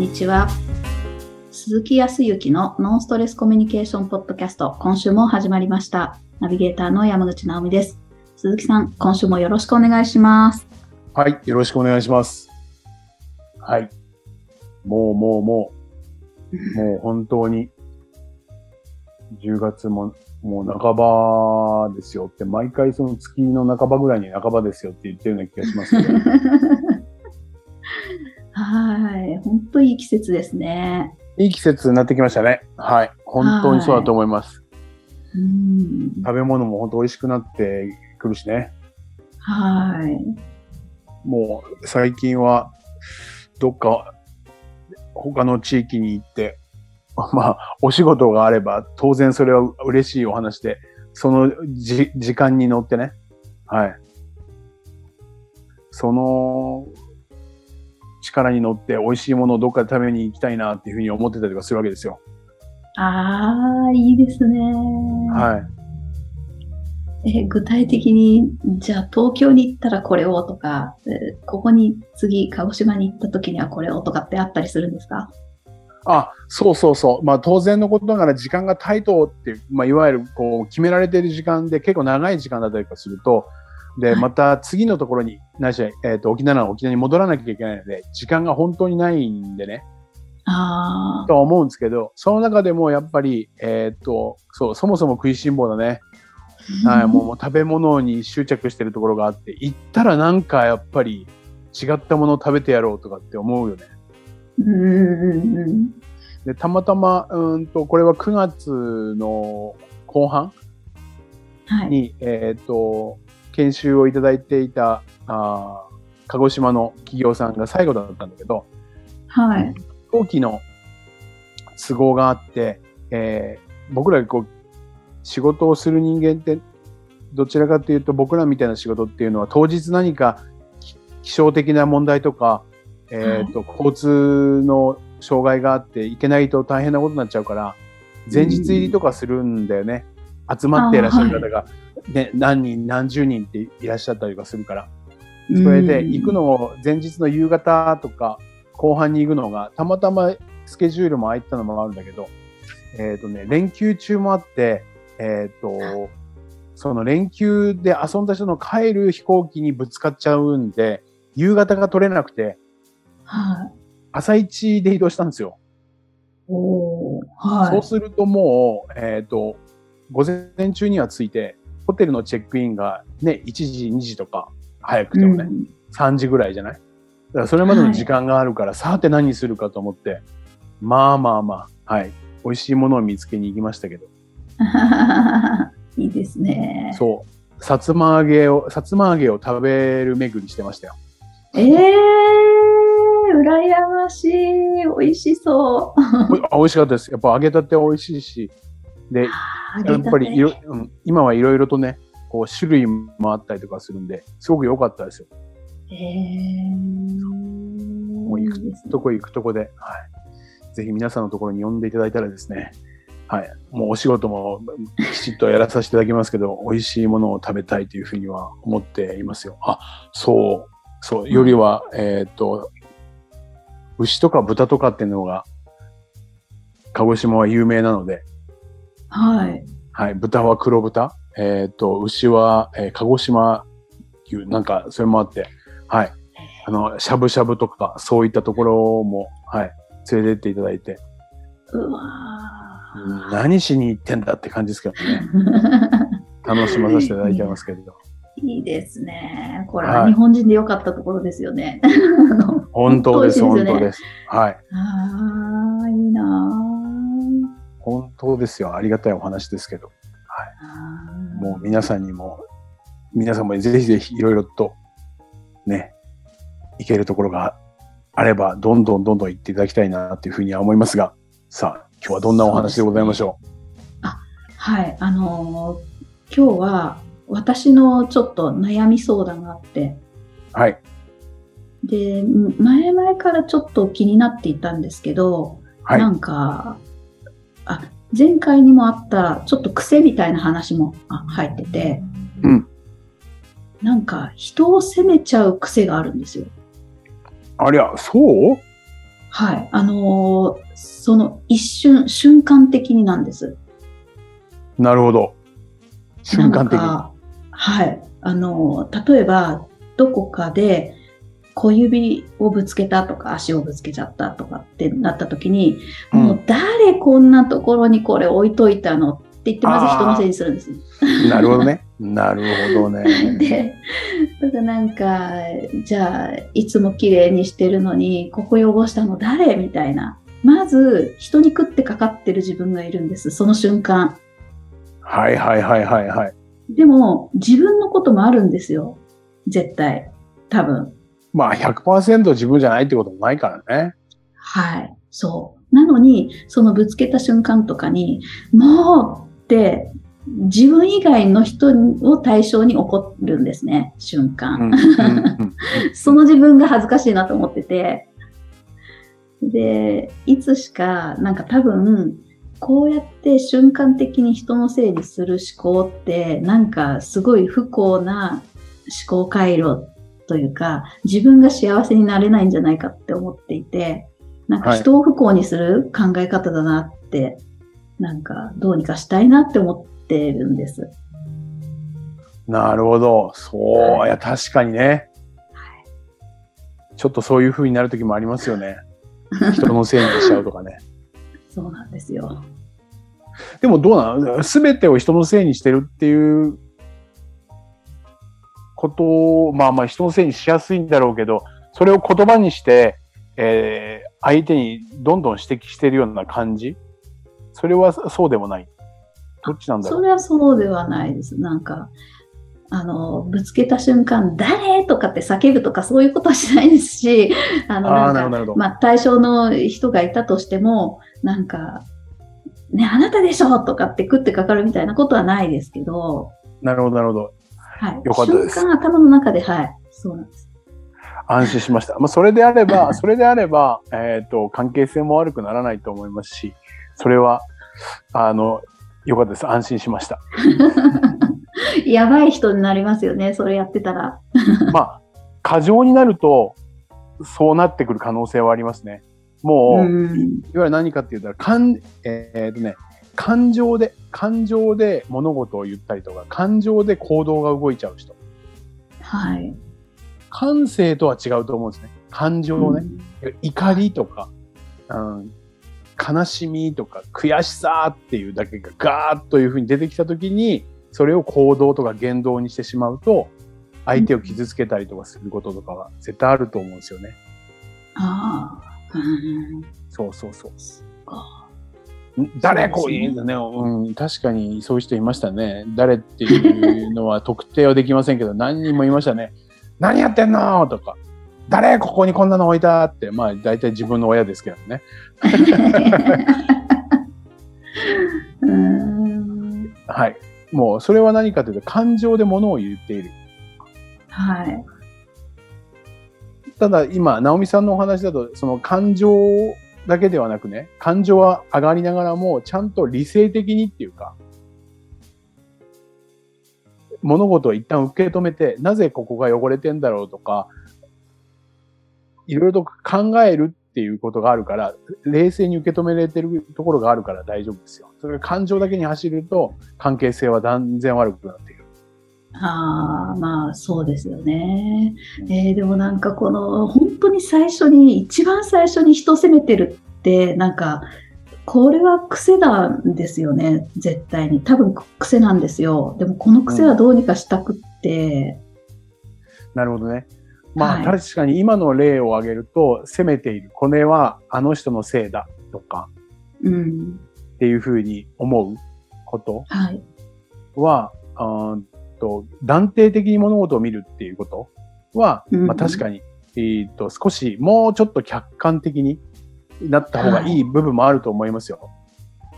んにちは。鈴木康之のノンストレスコミュニケーションポッドキャスト、今週も始まりました。ナビゲーターの山口直美です。鈴木さん、今週もよろしくお願いします。はい、よろしくお願いします。はい。もうもうもう、もう本当に、10月ももう半ばですよって、毎回その月の半ばぐらいに半ばですよって言ってるような気がしますけど、はい。本当いい季節ですね。いい季節になってきましたね。はい。本当にそうだと思います。うん。食べ物も本当美味しくなってくるしね。はい。もう最近は、どっか他の地域に行って、まあ、お仕事があれば、当然それは嬉しいお話で、そのじ時間に乗ってね、はい。その力に乗って美味しいものをどっかで食べに行きたいなっていうふうに思ってたりとかするわけですよ。ああ、いいですね。はい。え具体的に、じゃあ東京に行ったらこれをとか、えここに次、鹿児島に行った時にはこれをとかってあったりするんですか？あ、そうそうそう。まあ当然のことながら時間がタイトってまあいわゆるこう決められている時間で結構長い時間だったりとかすると、で、はいまた次のところに、ないしは、えっ、と、沖縄なら沖縄に戻らなきゃいけないので、時間が本当にないんでね、あとは思うんですけど、その中でもやっぱり、えっ、と、そう、そもそも食いしん坊だね。あ。はい、もうもう食べ物に執着してるところがあって、行ったらなんかやっぱり違ったものを食べてやろうとかって思うよね。うん。で、たまたま、うーんと、これは9月の後半はい。に、えっ、と、研修をいただいていた、あー鹿児島の企業さんが最後だったんだけど、はい。飛行機の都合があって、えー僕らがこう、仕事をする人間って、どちらかというと僕らみたいな仕事っていうのは当日何かき気象的な問題とか、えっ、と、交通の障害があって行けないと大変なことになっちゃうから、前日入りとかするんだよね。集まっていらっしゃる方が、ね、何人何十人っていらっしゃったりとかするから。それで行くのも前日の夕方とか後半に行くのがたまたまスケジュールも空いてたのもあるんだけど、えっ、とね、連休中もあって、えっ、と、その連休で遊んだ人の帰る飛行機にぶつかっちゃうんで、夕方が取れなくて、はい。朝一で移動したんですよ。はい。そうするともう、えっ、と、午前中には着いて、ホテルのチェックインがね、1時、2時とか早くてもね、うん3時ぐらいじゃない？だからそれまでの時間があるから、さて何するかと思って、まあまあまあ、はい。美味しいものを見つけに行きましたけど、いいですね。そう。さつま揚げを、さつま揚げを食べる巡りしてましたよ。ええー、羨ましい。美味しそう。美味しかったです。やっぱ揚げたて美味しいし、で、やっぱりいろ、うん、今はいろいろとね、こう種類もあったりとかするんで、すごく良かったですよ。ええー、もう行くとこ行くとこで、はい。ぜひ皆さんのところに呼んでいただいたらですね、はい。もうお仕事もきちっとやらさせていただきますけど、美味しいものを食べたいというふうには思っていますよ。あ、そう、そう、よりは、えっ、と、牛とか豚とかっていうのが、鹿児島は有名なので、はい。はい。豚は黒豚、えっ、と、牛は、えー鹿児島牛、なんか、それもあって、はい。あの、しゃぶしゃぶとか、そういったところも、はい。連れてっていただいて、うわうん何しに行ってんだって感じですけどね。ー 楽しまさせていただいてますけれど。いいですね。これははい日本人で良かったところですよね。本当です、本当です本当です。はい。ああ、いいな本当ですよ。ありがたいお話ですけど。あーもう皆さんにも、皆さんもぜひぜひいろいろと、ね、行けるところがあれば、どんどんどんどん行っていただきたいなっていうふうには思いますが、さあ、今日はどんなお話でございましょはい、あのー今日は私のちょっと悩み相談があって、う。はい。で、前々からちょっと気になっていたんですけど、はいな。んか、あ、前回にもあったちょっと癖みたいな話もあ入ってて、うん。なんか人を責めちゃう癖があるんですよ。ありゃ、そう？はい。あのーその一瞬、瞬間的になんです。なるほど。瞬間的に。はい。あのー例えば、どこかで小指をぶつけたとか足をぶつけちゃったとかってなった時に、うんもう誰こんなところにこれ置いといたのって言ってまず人のせいにするんです。なるほどね。なるほどね。で、だからなんか、じゃあ、いつも綺麗にしてるのに、ここ汚したの誰みたいな。まず、人に食ってかかってる自分がいるんです、その瞬間。はいはいはいはいはい。でも、自分のこともあるんですよ。絶対。多分。まあ100%自分じゃないってこともないからね。はい。そう。なのに、そのぶつけた瞬間とかに、もうって、自分以外の人を対象に怒るんですね、瞬間。その自分が恥ずかしいなと思ってて、で、いつしか、なんか多分、こうやって瞬間的に人のせいにする思考って、なんかすごい不幸な思考回路というか、自分が幸せになれないんじゃないかって思っていて、なんか人を不幸にする考え方だなって、なんかどうにかしたいなって思ってるんです。なるほど。そう。はいいや、確かにね。ちょっとそういう風になる時もありますよね。人のせいにしちゃうとかね。そうなんですよ。でもどうなの？全てを人のせいにしてるっていうことを、まあまあ人のせいにしやすいんだろうけど、それを言葉にして、えー相手にどんどん指摘してるような感じ？それはそうでもない。どっちなんだろそうれはそうではないです。なんか、あの、ぶつけた瞬間、誰？とかって叫ぶとかそういうことはしないですし、あの。まあ、対象の人がいたとしても、なんか、ね、あなたでしょとかって食ってかかるみたいなことはないですけど、なるほど、なるほど。はい。よかったです瞬間頭の中で、はい。そうなんです。安心しました。まあ、それであれば、それであれば、えっ、と、関係性も悪くならないと思いますし、それは、あの、よかったです。安心しました。やばい人になりますよね、それやってたら。まあ、過剰になると、そうなってくる可能性はありますね。もう、うん。いわゆる何かって言ったら、感、えーとね、感情で、感情で物事を言ったりとか、感情で行動が動いちゃう人。はい。感性とは違うと思うんですね。感情ね。怒りとか、うん、悲しみとか悔しさっていうだけがガーッというふうに出てきたときに、それを行動とか言動にしてしまうと、相手を傷つけたりとかすることとかは絶対あると思うんですよね。ああ。うん。そうそうそう。誰？こういうのね、うん、確かにそういう人いましたね。誰？っていうのは特定はできませんけど、何人もいましたね。何やってんの？とか。誰？ここにこんなの置いたって、まあ大体自分の親ですけどね。うーんはい。もうそれは何かというと感情で物を言っている。はい。ただ今、直美さんのお話だと、その感情だけではなくね、感情は上がりながらも、ちゃんと理性的にっていうか、物事を一旦受け止めて、なぜここが汚れてんだろうとか、いろいろと考えるっていうことがあるから、冷静に受け止められてるところがあるから大丈夫ですよ。それが感情だけに走ると、関係性は断然悪くなっている。ああ、まあそうですよね。えーでもなんかこの本当に最初に、一番最初に人を責めてるって、なんか、これは癖なんですよね、絶対に。多分癖なんですよ。でもこの癖はどうにかしたくって、なるほどね。まあ、はい確かに今の例を挙げると、責めている。これはあの人のせいだとかうん。っていうふうに思うことはい。は、うーんと断定的に物事を見るっていうことは、うんまあ、確かに、えーと少しもうちょっと客観的になった方がいい部分もあると思いますよ。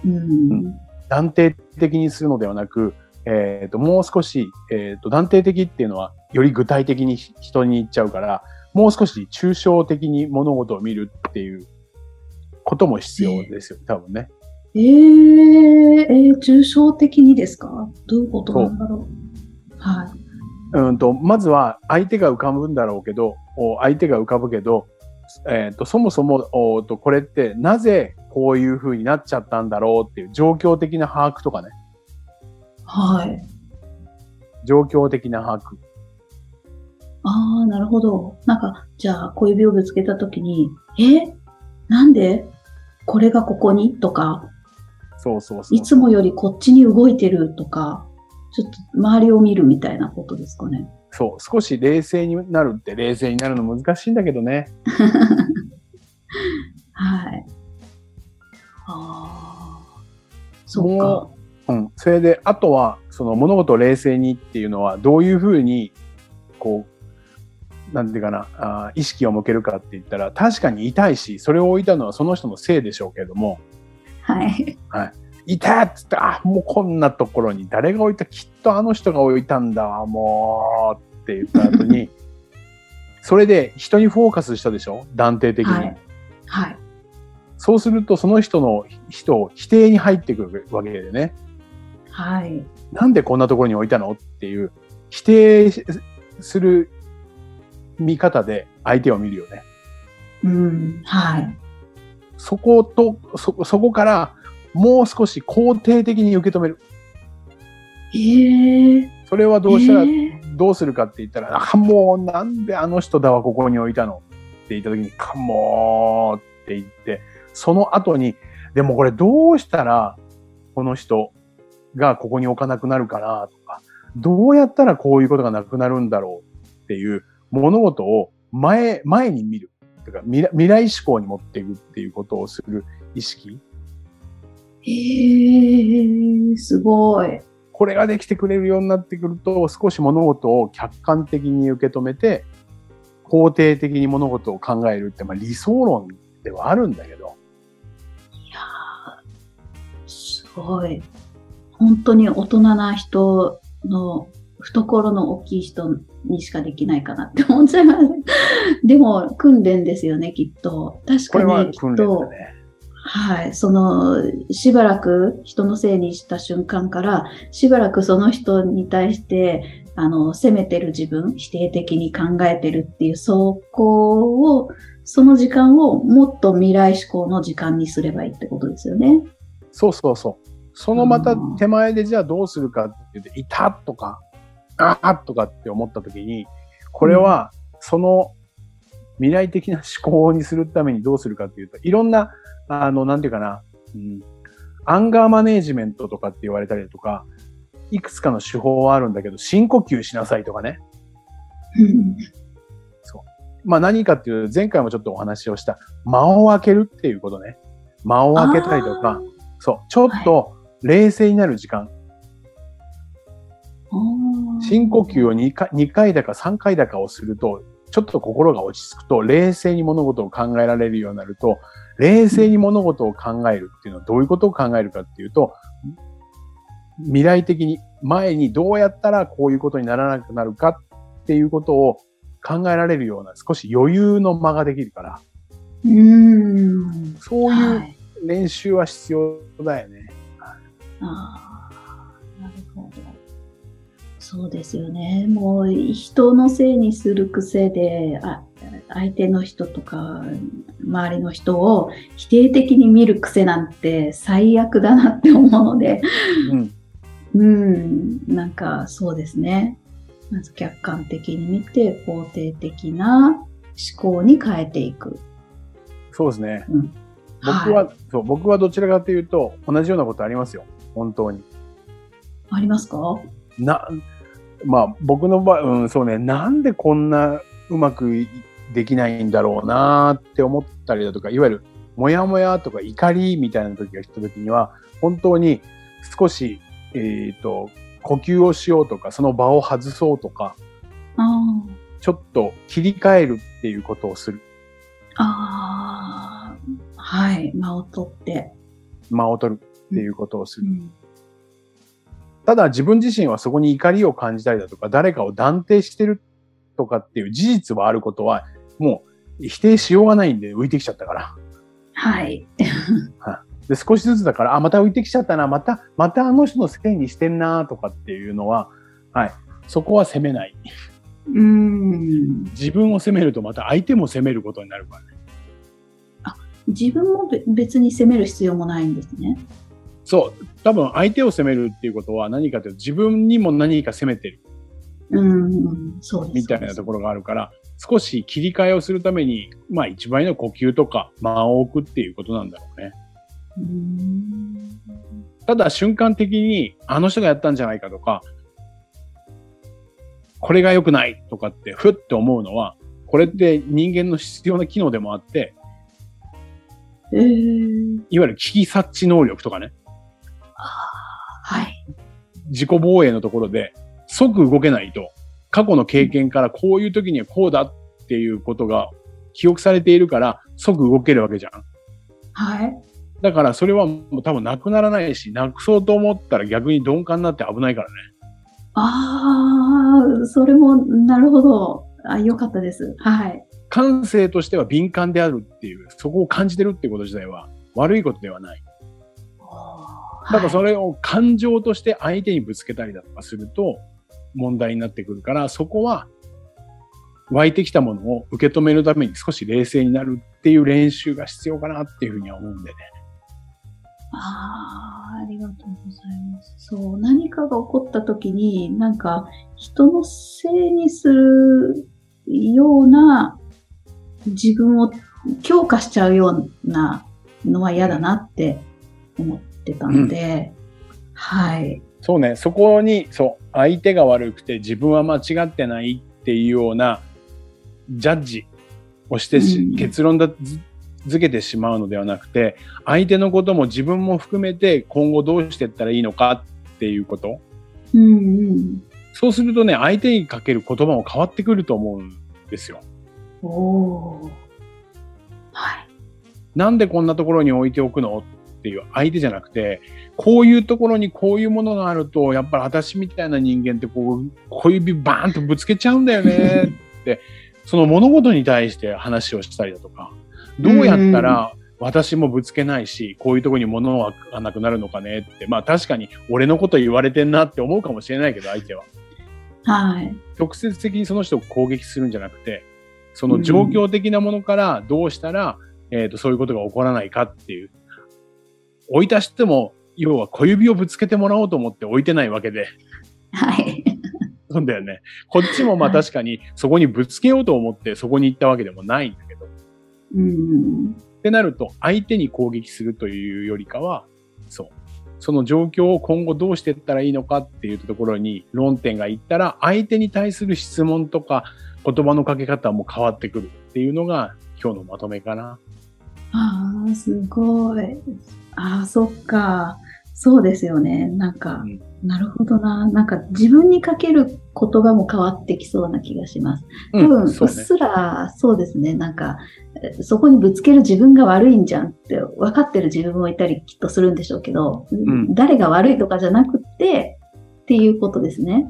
うん。断定的にするのではなく、えー、ともう少し、えー、と断定的っていうのはより具体的に人に言っちゃうからもう少し抽象的に物事を見るっていうことも必要ですよ、多分ね。えー、えー、抽象的にですか？どういうことなんだろう。はい。うんとまずは相手が浮かぶんだろうけどお相手が浮かぶけどえっ、と、そもそも、おーと、これってなぜこういう風になっちゃったんだろうっていう状況的な把握とかね。はい。状況的な把握。ああ、なるほど。なんか、じゃあ小指をぶつけたときに、え？なんで？これがここに？とか、そうそうそう。いつもよりこっちに動いてるとか、ちょっと周りを見るみたいなことですかね。そう。少し冷静になるって冷静になるの難しいんだけどね。はい。ああ、そっかも。うん。それで、あとは、その物事を冷静にっていうのは、どういうふうに、こう、なんていうかな、あー意識を向けるかって言ったら、確かに痛いし、それを置いたのはその人のせいでしょうけども、はい。痛いっつって、あ、もうこんなところに誰が置いたきっとあの人が置いたんだわ、もうって言った後に、それで人にフォーカスしたでしょ？断定的に。はい。はい。そうすると、その人の人を否定に入ってくるわけでね。はい。なんでこんなところに置いたの？っていう、否定する見方で相手を見るよね。うん。はい。そこと、そ、そこからもう少し肯定的に受け止める。ええそれはどうしたらええどうするかって言ったら、あ、もうなんであの人だわ、ここに置いたの？って言った時に、かもーって言って、その後に、でもこれどうしたら、この人がここに置かなくなるかな？とか、どうやったらこういうことがなくなるんだろう？っていう物事を前、前に見る。とか未来未来思考に持っていくっていうことをする意識。ええすごい。これができてくれるようになってくると、少し物事を客観的に受け止めて、肯定的に物事を考えるって、まあ理想論ではあるんだけど、いやーすごい。本当に大人な人の懐の大きい人にしかできないかなって思っちゃいます。でも訓練ですよね、きっと。確これはかにき訓練っとだ、ね。はい。その、しばらく人のせいにした瞬間から、しばらくその人に対して、あの、責めてる自分、否定的に考えてるっていう、そこを、その時間をもっと未来思考の時間にすればいいってことですよね。そうそうそう。そのまた手前でじゃあどうするかって言って、いたとか、ああとかって思った時に、これはその未来的な思考にするためにどうするかっていうと、いろんな、あの、なんていうかな、うん、アンガーマネージメントとかって言われたりとか、いくつかの手法はあるんだけど、深呼吸しなさいとかね。うんまあ何かっていうと、前回もちょっとお話をした、間を空けるっていうことね。間を空けたりとか、そう、ちょっと冷静になる時間。あー深呼吸を2回 ,2 回だか3回だかをすると、ちょっと心が落ち着くと、冷静に物事を考えられるようになると、冷静に物事を考えるっていうのはどういうことを考えるかっていうと、未来的に前にどうやったらこういうことにならなくなるかっていうことを考えられるような少し余裕の間ができるから、うーん。そういうはい練習は必要だよね。ああ、なるほど。そうですよね。もう人のせいにする癖で、あ相手の人とか周りの人を否定的に見る癖なんて最悪だなって思うので、うん。うん、なんかそうですね。まず客観的に見て肯定的な思考に変えていく。そうですね。うん僕は、そう、僕はどちらかというと、同じようなことありますよ。本当に。ありますか？な、まあ、僕の場合、うん、そうね、なんでこんなうまくいできないんだろうなって思ったりだとか、いわゆる、もやもやとか怒りみたいな時が来た時には、本当に少し、えっ、と、呼吸をしようとか、その場を外そうとか、あちょっと切り替えるっていうことをする。あ、ああ、はい、間を取って。間を取るっていうことをする。うんただ自分自身はそこに怒りを感じたりだとか、誰かを断定してるとかっていう事実はあることは、もう否定しようがないんで浮いてきちゃったから。はい。で、少しずつだから、あ、また浮いてきちゃったな、また、またあの人のせいにしてんな、とかっていうのは、はい。そこは責めない。うーん。自分を責めるとまた相手も責めることになるからね。自分もべ別に責める必要もないんですね。そう。多分相手を責めるっていうことは何かというと自分にも何か責めてるうん、そうです。みたいなところがあるから、少し切り替えをするために、まあ一番いいのは呼吸とか間を置くっていうことなんだろうね。うんただ瞬間的にあの人がやったんじゃないかとか、これが良くないとかってふって思うのは、これって人間の必要な機能でもあって、えー、いわゆる危機察知能力とかね、はい。自己防衛のところで即動けないと、過去の経験からこういう時にはこうだっていうことが記憶されているから即動けるわけじゃん。はい。だからそれはもう多分なくならないし、なくそうと思ったら逆に鈍感になって危ないからね。ああ、それも、なるほど。あ、よかったです。はい。感性としては敏感であるっていう、そこを感じてるっていうこと自体は悪いことではない。ただそれを感情として相手にぶつけたりだとかすると問題になってくるから、そこは湧いてきたものを受け止めるために少し冷静になるっていう練習が必要かなっていうふうには思うんでね。ああ、ありがとうございます。そう、何かが起こった時に、なんか、人のせいにするような自分を強化しちゃうようなのは嫌だなって思ってたので、はい。そうね、そこに、そう、相手が悪くて自分は間違ってないっていうようなジャッジをしてし、うん結論だづけてしまうのではなくて、相手のことも自分も含めて今後どうしていったらいいのかっていうこと。うんうん。そうするとね、相手にかける言葉も変わってくると思うんですよ。おお。はい。なんでこんなところに置いておくの？っていう相手じゃなくて、こういうところにこういうものがあると、やっぱり私みたいな人間ってこう、小指バーンとぶつけちゃうんだよねって、その物事に対して話をしたりだとか、どうやったら私もぶつけないし、こういうところに物がなくなるのかねって、まあ確かに俺のこと言われてんなって思うかもしれないけど、相手は。はい。直接的にその人を攻撃するんじゃなくて、その状況的なものからどうしたら、えっ、と、そういうことが起こらないかっていう。置いたしても、要は小指をぶつけてもらおうと思って置いてないわけで。はい。そうだよね。こっちもまあはい確かにそこにぶつけようと思ってそこに行ったわけでもないんだけど。うん。ってなると、相手に攻撃するというよりかは、そう。その状況を今後どうしていったらいいのかっていうところに論点がいったら、相手に対する質問とか言葉のかけ方も変わってくるっていうのが今日のまとめかな。ああ、すごい。ああ、そっか。そうですよね。なんか、うんなるほどな。なんか自分にかける言葉も変わってきそうな気がします。多う分、ん、そうね。っすら、そうですね。なんか、えそこにぶつける自分が悪いんじゃんって分かってる自分もいたりきっとするんでしょうけど、ん誰が悪いとかじゃなくて、っていうことですね。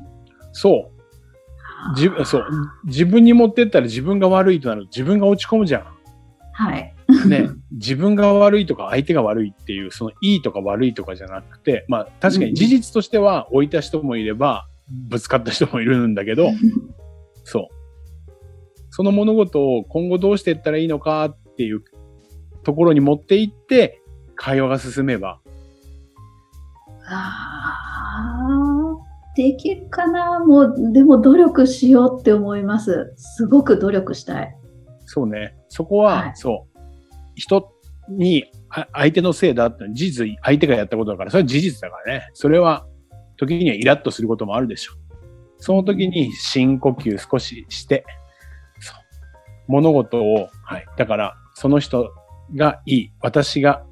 そう。自分、そう。自分に持ってったら自分が悪いとなると自分が落ち込むじゃん。はい。ね、自分が悪いとか相手が悪いっていう、そのいいとか悪いとかじゃなくて、まあ確かに事実としては置いた人もいれば、ぶつかった人もいるんだけど、そう。その物事を今後どうしていったらいいのかっていうところに持っていって、会話が進めば、ああ、できるかなもう、でも努力しようって思います。すごく努力したい。そうね。そこは、はいそう。人に相手のせいだって事実、相手がやったことだから、それは事実だからね。それは、時にはイラッとすることもあるでしょう。その時に深呼吸少しして、物事を、はい。だから、その人がいい。私が、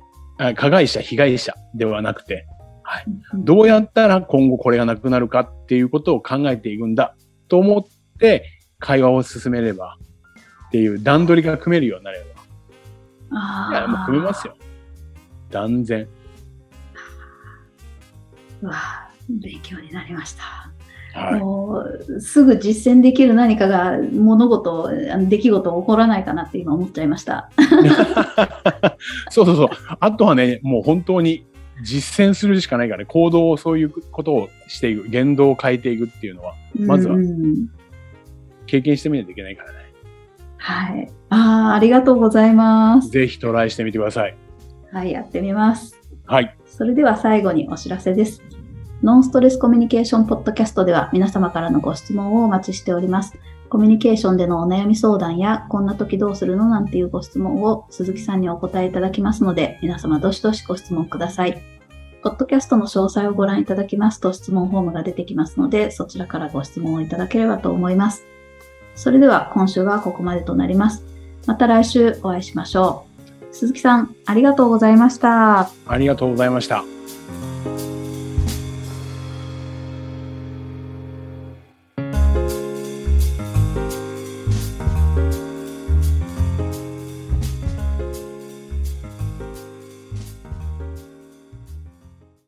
加害者、被害者ではなくて、はい。どうやったら今後これがなくなるかっていうことを考えていくんだと思って会話を進めればっていう段取りが組めるようになれば。いや、もう組めますよ。断然。うわあ勉強になりました。はい。もうすぐ実践できる何かが物事、出来事起こらないかなって今思っちゃいました。そうそうそう。あとはね、もう本当に実践するしかないからね、行動をそういうことをしていく、言動を変えていくっていうのは、まずはうん経験してみないといけないからね。はい。ああ、ありがとうございます。ぜひトライしてみてください。はい、やってみます。はい。それでは最後にお知らせです。ノンストレスコミュニケーションポッドキャストでは皆様からのご質問をお待ちしております。コミュニケーションでのお悩み相談や、こんな時どうするのなんていうご質問を鈴木さんにお答えいただきますので、皆様どしどしご質問ください。ポッドキャストの詳細をご覧いただきますと質問フォームが出てきますので、そちらからご質問をいただければと思います。それでは今週はここまでとなります。また来週お会いしましょう。鈴木さん、ありがとうございました。ありがとうございました。